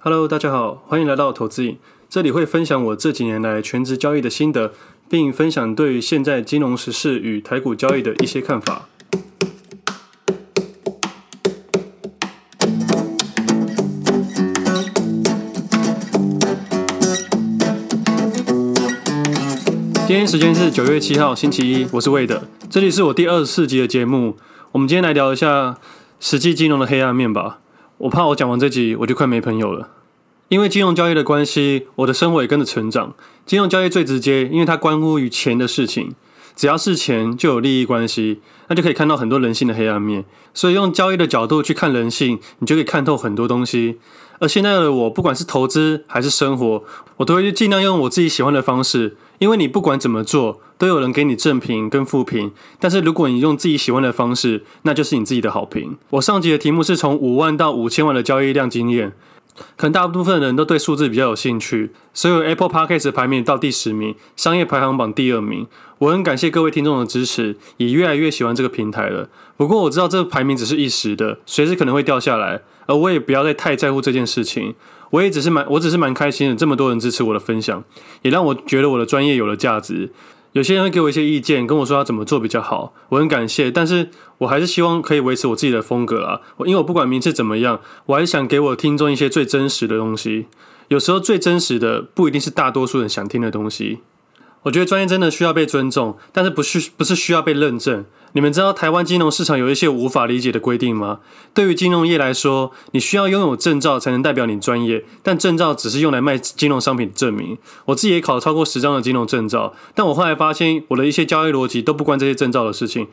Hello，大家好，欢迎来到投资影。这里会分享我这几年来全职交易的心得，并分享对现在金融时事与台股交易的一些看法。今天时间是九月七号星期一，我是魏德，这里是我第二十四集的节目。我们今天来聊一下实际金融的黑暗面吧。我怕我讲完这集我就快没朋友了，因为金融交易的关系，我的生活也跟着成长。金融交易最直接，因为它关乎于钱的事情，只要是钱就有利益关系，那就可以看到很多人性的黑暗面。所以用交易的角度去看人性，你就可以看透很多东西。而现在的我，不管是投资还是生活，我都会尽量用我自己喜欢的方式。因为你不管怎么做，都有人给你正评跟负评。但是如果你用自己喜欢的方式，那就是你自己的好评。我上集的题目是从五万到五千万的交易量经验，可能大部分人都对数字比较有兴趣，所以 Apple Podcast 排名到第十名，商业排行榜第二名。我很感谢各位听众的支持，也越来越喜欢这个平台了。不过我知道这个排名只是一时的，随时可能会掉下来，而我也不要再太在乎这件事情。我也只是蛮，我只是蛮开心的，这么多人支持我的分享，也让我觉得我的专业有了价值。有些人会给我一些意见，跟我说要怎么做比较好，我很感谢。但是我还是希望可以维持我自己的风格啊，因为我不管名次怎么样，我还是想给我听众一些最真实的东西。有时候最真实的不一定是大多数人想听的东西。我觉得专业真的需要被尊重，但是不是不是需要被认证。你们知道台湾金融市场有一些无法理解的规定吗？对于金融业来说，你需要拥有证照才能代表你专业，但证照只是用来卖金融商品的证明。我自己也考了超过十张的金融证照，但我后来发现我的一些交易逻辑都不关这些证照的事情。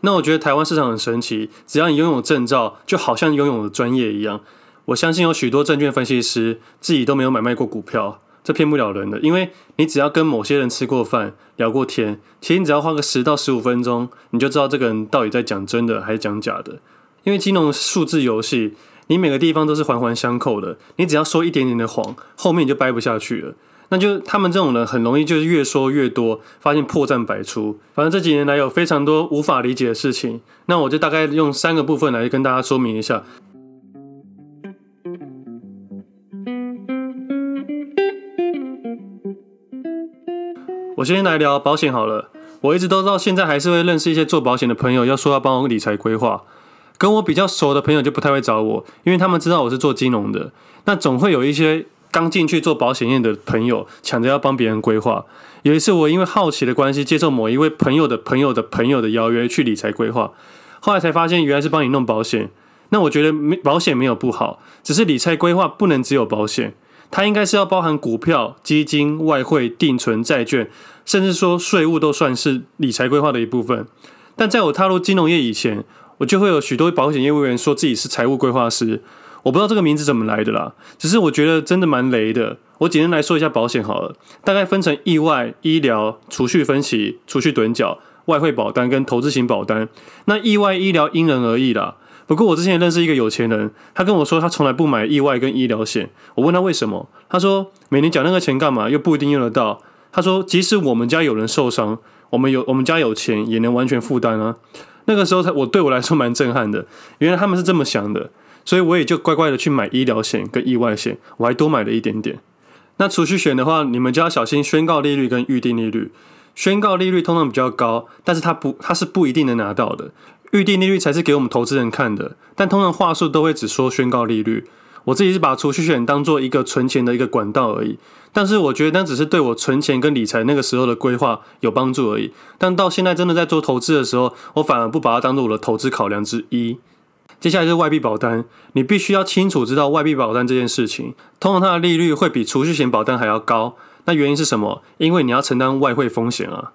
那我觉得台湾市场很神奇，只要你拥有证照，就好像拥有了专业一样。我相信有许多证券分析师自己都没有买卖过股票。这骗不了人的，因为你只要跟某些人吃过饭、聊过天，其实你只要花个十到十五分钟，你就知道这个人到底在讲真的还是讲假的。因为金融数字游戏，你每个地方都是环环相扣的，你只要说一点点的谎，后面你就掰不下去了。那就他们这种人很容易就是越说越多，发现破绽百出。反正这几年来有非常多无法理解的事情，那我就大概用三个部分来跟大家说明一下。我先来聊保险好了。我一直都到现在还是会认识一些做保险的朋友，要说要帮我理财规划。跟我比较熟的朋友就不太会找我，因为他们知道我是做金融的。那总会有一些刚进去做保险业的朋友抢着要帮别人规划。有一次我因为好奇的关系，接受某一位朋友的朋友的朋友的邀约去理财规划，后来才发现原来是帮你弄保险。那我觉得没保险没有不好，只是理财规划不能只有保险。它应该是要包含股票、基金、外汇、定存、债券，甚至说税务都算是理财规划的一部分。但在我踏入金融业以前，我就会有许多保险业务员说自己是财务规划师。我不知道这个名字怎么来的啦，只是我觉得真的蛮雷的。我简单来说一下保险好了，大概分成意外、医疗、储蓄分期、储蓄趸缴、外汇保单跟投资型保单。那意外医疗因人而异啦。不过我之前也认识一个有钱人，他跟我说他从来不买意外跟医疗险。我问他为什么，他说每年缴那个钱干嘛？又不一定用得到。他说即使我们家有人受伤，我们有我们家有钱也能完全负担啊。那个时候他我对我来说蛮震撼的，原来他们是这么想的，所以我也就乖乖的去买医疗险跟意外险，我还多买了一点点。那储蓄险的话，你们就要小心宣告利率跟预定利率。宣告利率通常比较高，但是它不它是不一定能拿到的。预定利率才是给我们投资人看的，但通常话术都会只说宣告利率。我自己是把储蓄险当做一个存钱的一个管道而已，但是我觉得那只是对我存钱跟理财那个时候的规划有帮助而已。但到现在真的在做投资的时候，我反而不把它当做我的投资考量之一。接下来是外币保单，你必须要清楚知道外币保单这件事情，通常它的利率会比储蓄险保单还要高。那原因是什么？因为你要承担外汇风险啊。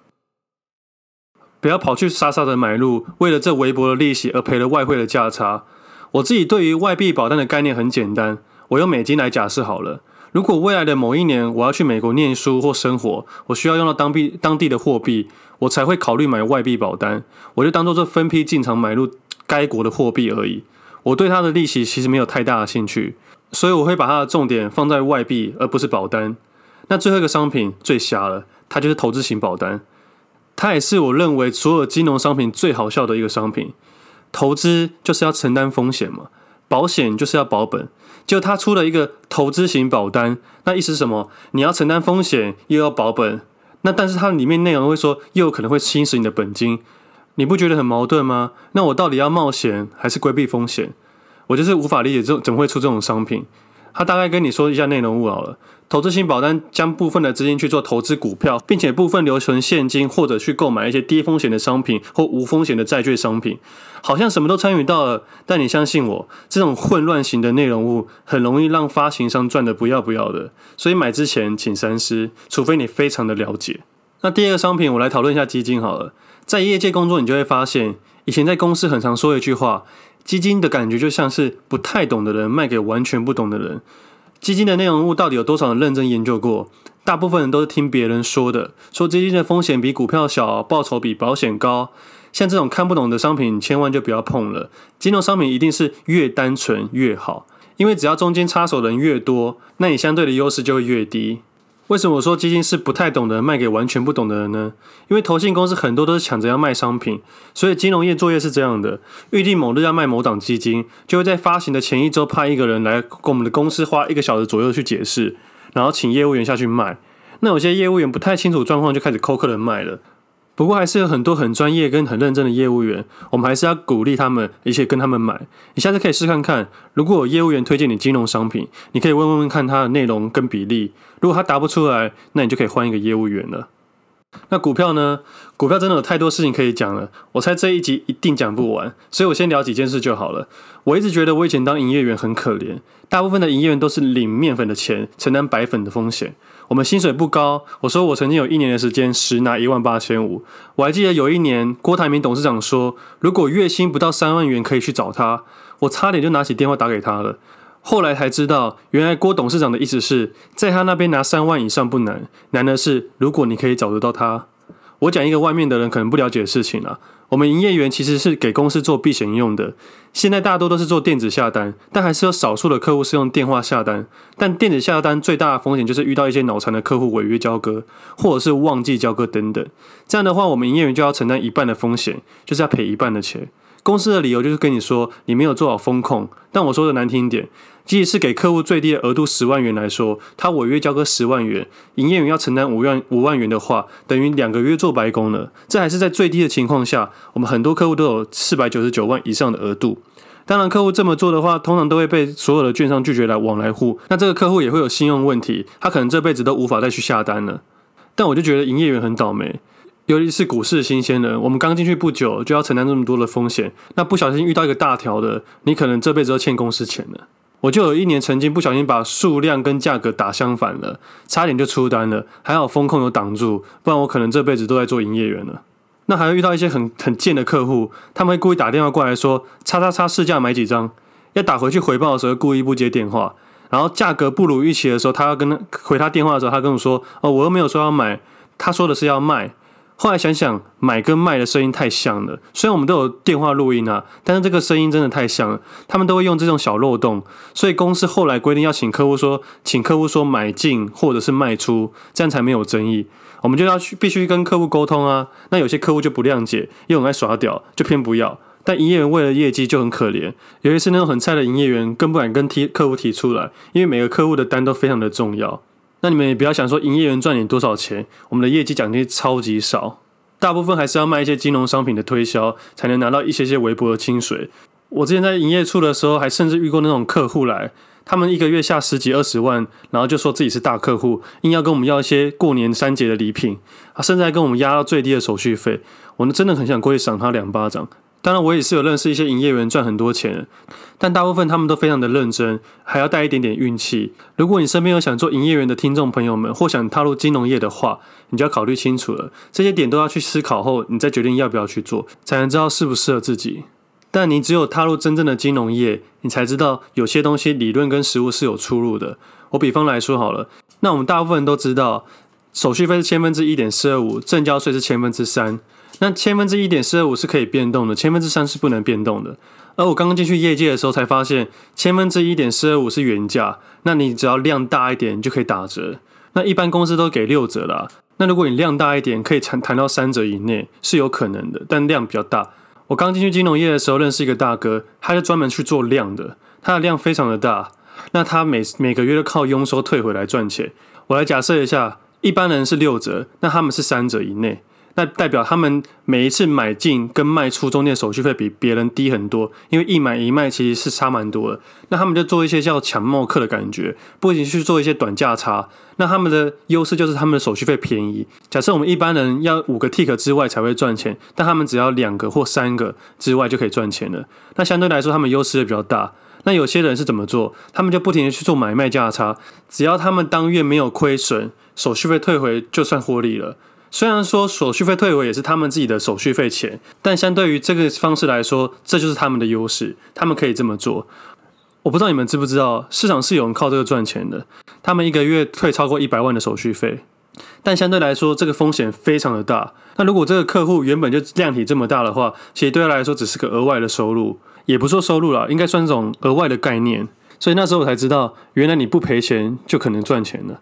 不要跑去傻傻的买入，为了这微薄的利息而赔了外汇的价差。我自己对于外币保单的概念很简单，我用美金来假设好了。如果未来的某一年我要去美国念书或生活，我需要用到当币当地的货币，我才会考虑买外币保单。我就当做这分批进场买入该国的货币而已。我对它的利息其实没有太大的兴趣，所以我会把它的重点放在外币，而不是保单。那最后一个商品最瞎了，它就是投资型保单。它也是我认为所有金融商品最好笑的一个商品。投资就是要承担风险嘛，保险就是要保本。就他出了一个投资型保单，那意思是什么？你要承担风险，又要保本。那但是它里面内容会说，又有可能会侵蚀你的本金，你不觉得很矛盾吗？那我到底要冒险还是规避风险？我就是无法理解这怎么会出这种商品。他大概跟你说一下内容物好了。投资型保单将部分的资金去做投资股票，并且部分留存现金，或者去购买一些低风险的商品或无风险的债券商品，好像什么都参与到了。但你相信我，这种混乱型的内容物很容易让发行商赚得不要不要的。所以买之前请三思，除非你非常的了解。那第二个商品，我来讨论一下基金好了。在业界工作，你就会发现，以前在公司很常说一句话。基金的感觉就像是不太懂的人卖给完全不懂的人。基金的内容物到底有多少人认真研究过？大部分人都是听别人说的，说基金的风险比股票小，报酬比保险高。像这种看不懂的商品，千万就不要碰了。金融商品一定是越单纯越好，因为只要中间插手的人越多，那你相对的优势就会越低。为什么说基金是不太懂得卖给完全不懂的人呢？因为投信公司很多都是抢着要卖商品，所以金融业作业是这样的：预定某日要卖某档基金，就会在发行的前一周派一个人来跟我们的公司花一个小时左右去解释，然后请业务员下去卖。那有些业务员不太清楚状况，就开始扣客人卖了。不过还是有很多很专业跟很认真的业务员，我们还是要鼓励他们，而且跟他们买。你下次可以试看看，如果有业务员推荐你金融商品，你可以问问问看他的内容跟比例。如果他答不出来，那你就可以换一个业务员了。那股票呢？股票真的有太多事情可以讲了，我猜这一集一定讲不完，所以我先聊几件事就好了。我一直觉得我以前当营业员很可怜，大部分的营业员都是领面粉的钱，承担白粉的风险。我们薪水不高，我说我曾经有一年的时间实拿一万八千五。我还记得有一年，郭台铭董事长说，如果月薪不到三万元可以去找他，我差点就拿起电话打给他了。后来才知道，原来郭董事长的意思是在他那边拿三万以上不难，难的是如果你可以找得到他。我讲一个外面的人可能不了解的事情啊，我们营业员其实是给公司做避险用的。现在大多都是做电子下单，但还是有少数的客户是用电话下单。但电子下单最大的风险就是遇到一些脑残的客户违约交割，或者是忘记交割等等。这样的话，我们营业员就要承担一半的风险，就是要赔一半的钱。公司的理由就是跟你说你没有做好风控，但我说的难听一点。即使是给客户最低的额度十万元来说，他违约交割十万元，营业员要承担五万五万元的话，等于两个月做白工了。这还是在最低的情况下，我们很多客户都有四百九十九万以上的额度。当然，客户这么做的话，通常都会被所有的券商拒绝来往来户。那这个客户也会有信用问题，他可能这辈子都无法再去下单了。但我就觉得营业员很倒霉，尤其是股市新鲜人，我们刚进去不久就要承担这么多的风险，那不小心遇到一个大条的，你可能这辈子都欠公司钱了。我就有一年曾经不小心把数量跟价格打相反了，差点就出单了，还好风控有挡住，不然我可能这辈子都在做营业员了。那还会遇到一些很很贱的客户，他们会故意打电话过来说“叉叉叉市价买几张”，要打回去回报的时候故意不接电话，然后价格不如预期的时候，他要跟他回他电话的时候，他跟我说：“哦，我又没有说要买，他说的是要卖。”后来想想，买跟卖的声音太像了。虽然我们都有电话录音啊，但是这个声音真的太像了。他们都会用这种小漏洞，所以公司后来规定要请客户说，请客户说买进或者是卖出，这样才没有争议。我们就要去必须跟客户沟通啊。那有些客户就不谅解，又很爱耍屌，就偏不要。但营业员为了业绩就很可怜。尤其是那种很菜的营业员，更不敢跟提客户提出来，因为每个客户的单都非常的重要。那你们也不要想说营业员赚你多少钱，我们的业绩奖金超级少，大部分还是要卖一些金融商品的推销，才能拿到一些些微薄的薪水。我之前在营业处的时候，还甚至遇过那种客户来，他们一个月下十几二十万，然后就说自己是大客户，硬要跟我们要一些过年三节的礼品，啊，甚至还跟我们压到最低的手续费，我呢真的很想过去赏他两巴掌。当然，我也是有认识一些营业员赚很多钱，但大部分他们都非常的认真，还要带一点点运气。如果你身边有想做营业员的听众朋友们，或想踏入金融业的话，你就要考虑清楚了。这些点都要去思考后，你再决定要不要去做，才能知道适不适合自己。但你只有踏入真正的金融业，你才知道有些东西理论跟实物是有出入的。我比方来说好了，那我们大部分人都知道，手续费是千分之一点四二五，证交税是千分之三。那千分之一点四二五是可以变动的，千分之三是不能变动的。而我刚刚进去业界的时候才发现，千分之一点四二五是原价，那你只要量大一点，你就可以打折。那一般公司都给六折啦。那如果你量大一点，可以谈谈到三折以内是有可能的，但量比较大。我刚进去金融业的时候认识一个大哥，他就专门去做量的，他的量非常的大。那他每每个月都靠佣收退回来赚钱。我来假设一下，一般人是六折，那他们是三折以内。那代表他们每一次买进跟卖出中间手续费比别人低很多，因为一买一卖其实是差蛮多的。那他们就做一些叫抢茂客的感觉，不仅去做一些短价差。那他们的优势就是他们的手续费便宜。假设我们一般人要五个 tick 之外才会赚钱，但他们只要两个或三个之外就可以赚钱了。那相对来说，他们优势也比较大。那有些人是怎么做？他们就不停的去做买卖价差，只要他们当月没有亏损，手续费退回就算获利了。虽然说手续费退回也是他们自己的手续费钱，但相对于这个方式来说，这就是他们的优势，他们可以这么做。我不知道你们知不知道，市场是有人靠这个赚钱的，他们一个月退超过一百万的手续费，但相对来说，这个风险非常的大。那如果这个客户原本就量体这么大的话，其实对他来说只是个额外的收入，也不说收入了，应该算这种额外的概念。所以那时候我才知道，原来你不赔钱就可能赚钱了，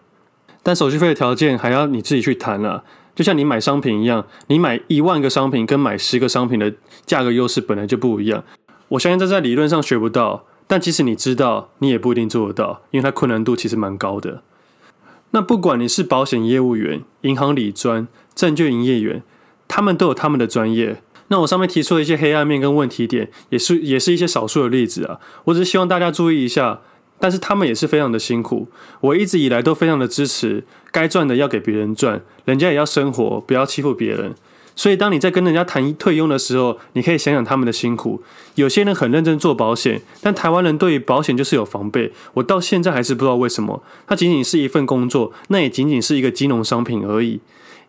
但手续费的条件还要你自己去谈了。就像你买商品一样，你买一万个商品跟买十个商品的价格优势本来就不一样。我相信这在理论上学不到，但即使你知道，你也不一定做得到，因为它困难度其实蛮高的。那不管你是保险业务员、银行理专、证券营业员，他们都有他们的专业。那我上面提出的一些黑暗面跟问题点，也是也是一些少数的例子啊。我只是希望大家注意一下。但是他们也是非常的辛苦，我一直以来都非常的支持，该赚的要给别人赚，人家也要生活，不要欺负别人。所以当你在跟人家谈退佣的时候，你可以想想他们的辛苦。有些人很认真做保险，但台湾人对于保险就是有防备，我到现在还是不知道为什么。它仅仅是一份工作，那也仅仅是一个金融商品而已。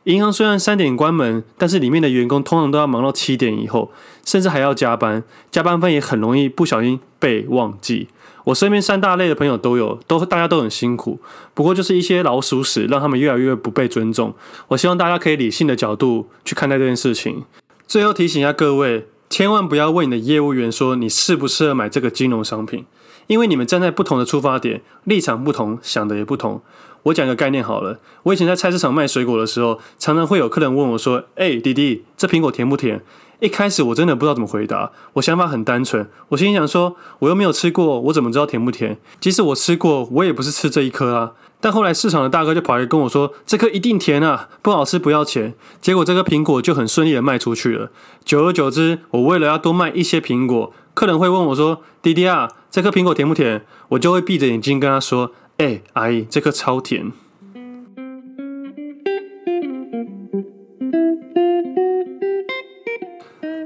银行虽然三点关门，但是里面的员工通常都要忙到七点以后，甚至还要加班，加班费也很容易不小心被忘记。我身边三大类的朋友都有，都大家都很辛苦，不过就是一些老鼠屎，让他们越来越不被尊重。我希望大家可以理性的角度去看待这件事情。最后提醒一下各位，千万不要问你的业务员说你适不适合买这个金融商品，因为你们站在不同的出发点，立场不同，想的也不同。我讲个概念好了，我以前在菜市场卖水果的时候，常常会有客人问我说：“哎，弟弟，这苹果甜不甜？”一开始我真的不知道怎么回答，我想法很单纯，我心里想说，我又没有吃过，我怎么知道甜不甜？即使我吃过，我也不是吃这一颗啊。但后来市场的大哥就跑来跟我说，这颗一定甜啊，不好吃不要钱。结果这颗苹果就很顺利的卖出去了。久而久之，我为了要多卖一些苹果，客人会问我说：“弟弟啊，这颗苹果甜不甜？”我就会闭着眼睛跟他说：“哎，阿姨，这颗超甜。”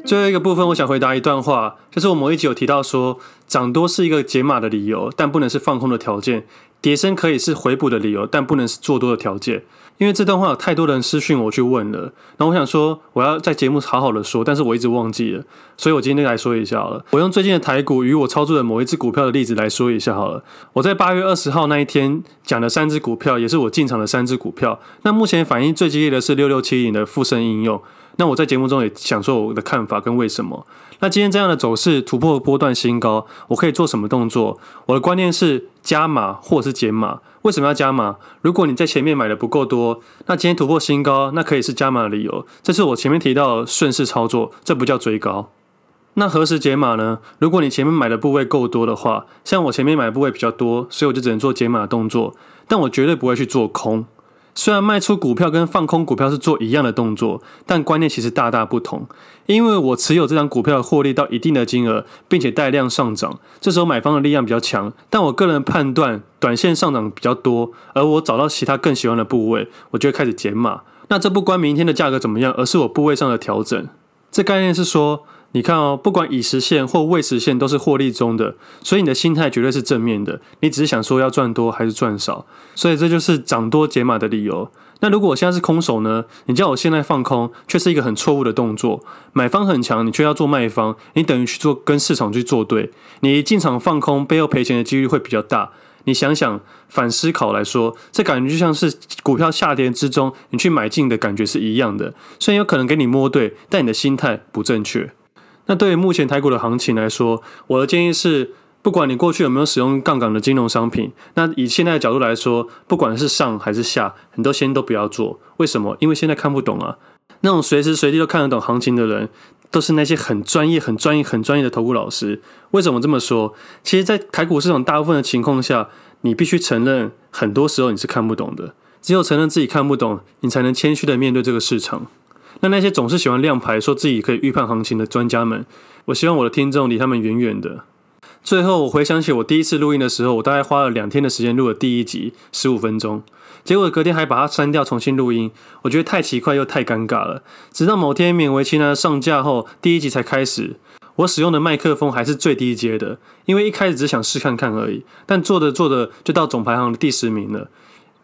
最后一个部分，我想回答一段话，就是我们一集有提到说，涨多是一个解码的理由，但不能是放空的条件；跌深可以是回补的理由，但不能是做多的条件。因为这段话有太多人私讯我去问了，然后我想说我要在节目好好的说，但是我一直忘记了，所以我今天来说一下好了。我用最近的台股与我操作的某一只股票的例子来说一下好了。我在八月二十号那一天讲的三只股票，也是我进场的三只股票。那目前反应最激烈的是六六七零的富盛应用。那我在节目中也想说我的看法跟为什么。那今天这样的走势突破波段新高，我可以做什么动作？我的观念是加码或是减码。为什么要加码？如果你在前面买的不够多，那今天突破新高，那可以是加码的理由。这是我前面提到的顺势操作，这不叫追高。那何时减码呢？如果你前面买的部位够多的话，像我前面买的部位比较多，所以我就只能做减码的动作，但我绝对不会去做空。虽然卖出股票跟放空股票是做一样的动作，但观念其实大大不同。因为我持有这张股票获利到一定的金额，并且带量上涨，这时候买方的力量比较强。但我个人判断，短线上涨比较多，而我找到其他更喜欢的部位，我就会开始减码。那这不关明天的价格怎么样，而是我部位上的调整。这概念是说。你看哦，不管已实现或未实现，都是获利中的，所以你的心态绝对是正面的。你只是想说要赚多还是赚少，所以这就是涨多解码的理由。那如果我现在是空手呢？你叫我现在放空，却是一个很错误的动作。买方很强，你却要做卖方，你等于去做跟市场去作对。你进场放空，背后赔钱的几率会比较大。你想想，反思考来说，这感觉就像是股票下跌之中，你去买进的感觉是一样的。虽然有可能给你摸对，但你的心态不正确。那对于目前台股的行情来说，我的建议是，不管你过去有没有使用杠杆的金融商品，那以现在的角度来说，不管是上还是下，你都先都不要做。为什么？因为现在看不懂啊。那种随时随地都看得懂行情的人，都是那些很专业、很专业、很专业的投顾老师。为什么这么说？其实，在台股市场大部分的情况下，你必须承认，很多时候你是看不懂的。只有承认自己看不懂，你才能谦虚的面对这个市场。那那些总是喜欢亮牌，说自己可以预判行情的专家们，我希望我的听众离他们远远的。最后，我回想起我第一次录音的时候，我大概花了两天的时间录了第一集，十五分钟。结果隔天还把它删掉，重新录音，我觉得太奇怪又太尴尬了。直到某天勉为其难上架后，第一集才开始。我使用的麦克风还是最低阶的，因为一开始只想试看看而已。但做着做着就到总排行的第十名了。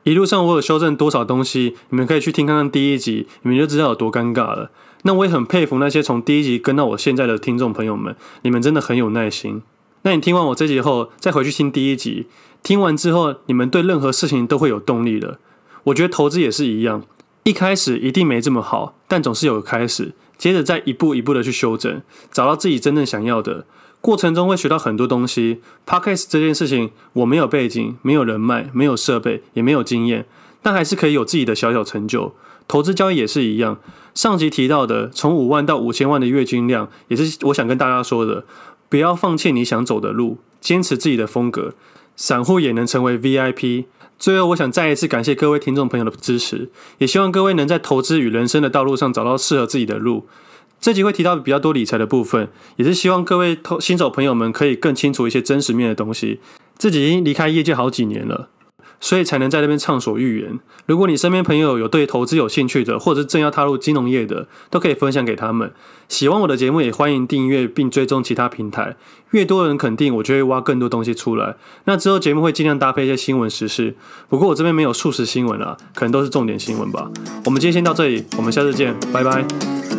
一路上我有修正多少东西，你们可以去听看看第一集，你们就知道有多尴尬了。那我也很佩服那些从第一集跟到我现在的听众朋友们，你们真的很有耐心。那你听完我这集后，再回去听第一集。听完之后，你们对任何事情都会有动力的。我觉得投资也是一样，一开始一定没这么好，但总是有开始，接着再一步一步的去修正，找到自己真正想要的。过程中会学到很多东西。Podcast 这件事情，我没有背景，没有人脉，没有设备，也没有经验，但还是可以有自己的小小成就。投资交易也是一样，上集提到的从五万到五千万的月均量，也是我想跟大家说的，不要放弃你想走的路，坚持自己的风格。散户也能成为 VIP。最后，我想再一次感谢各位听众朋友的支持，也希望各位能在投资与人生的道路上找到适合自己的路。这集会提到比较多理财的部分，也是希望各位投新手朋友们可以更清楚一些真实面的东西。自己已经离开业界好几年了。所以才能在那边畅所欲言。如果你身边朋友有对投资有兴趣的，或者是正要踏入金融业的，都可以分享给他们。喜欢我的节目，也欢迎订阅并追踪其他平台。越多人肯定，我就会挖更多东西出来。那之后节目会尽量搭配一些新闻时事。不过我这边没有速食新闻啊，可能都是重点新闻吧。我们今天先到这里，我们下次见，拜拜。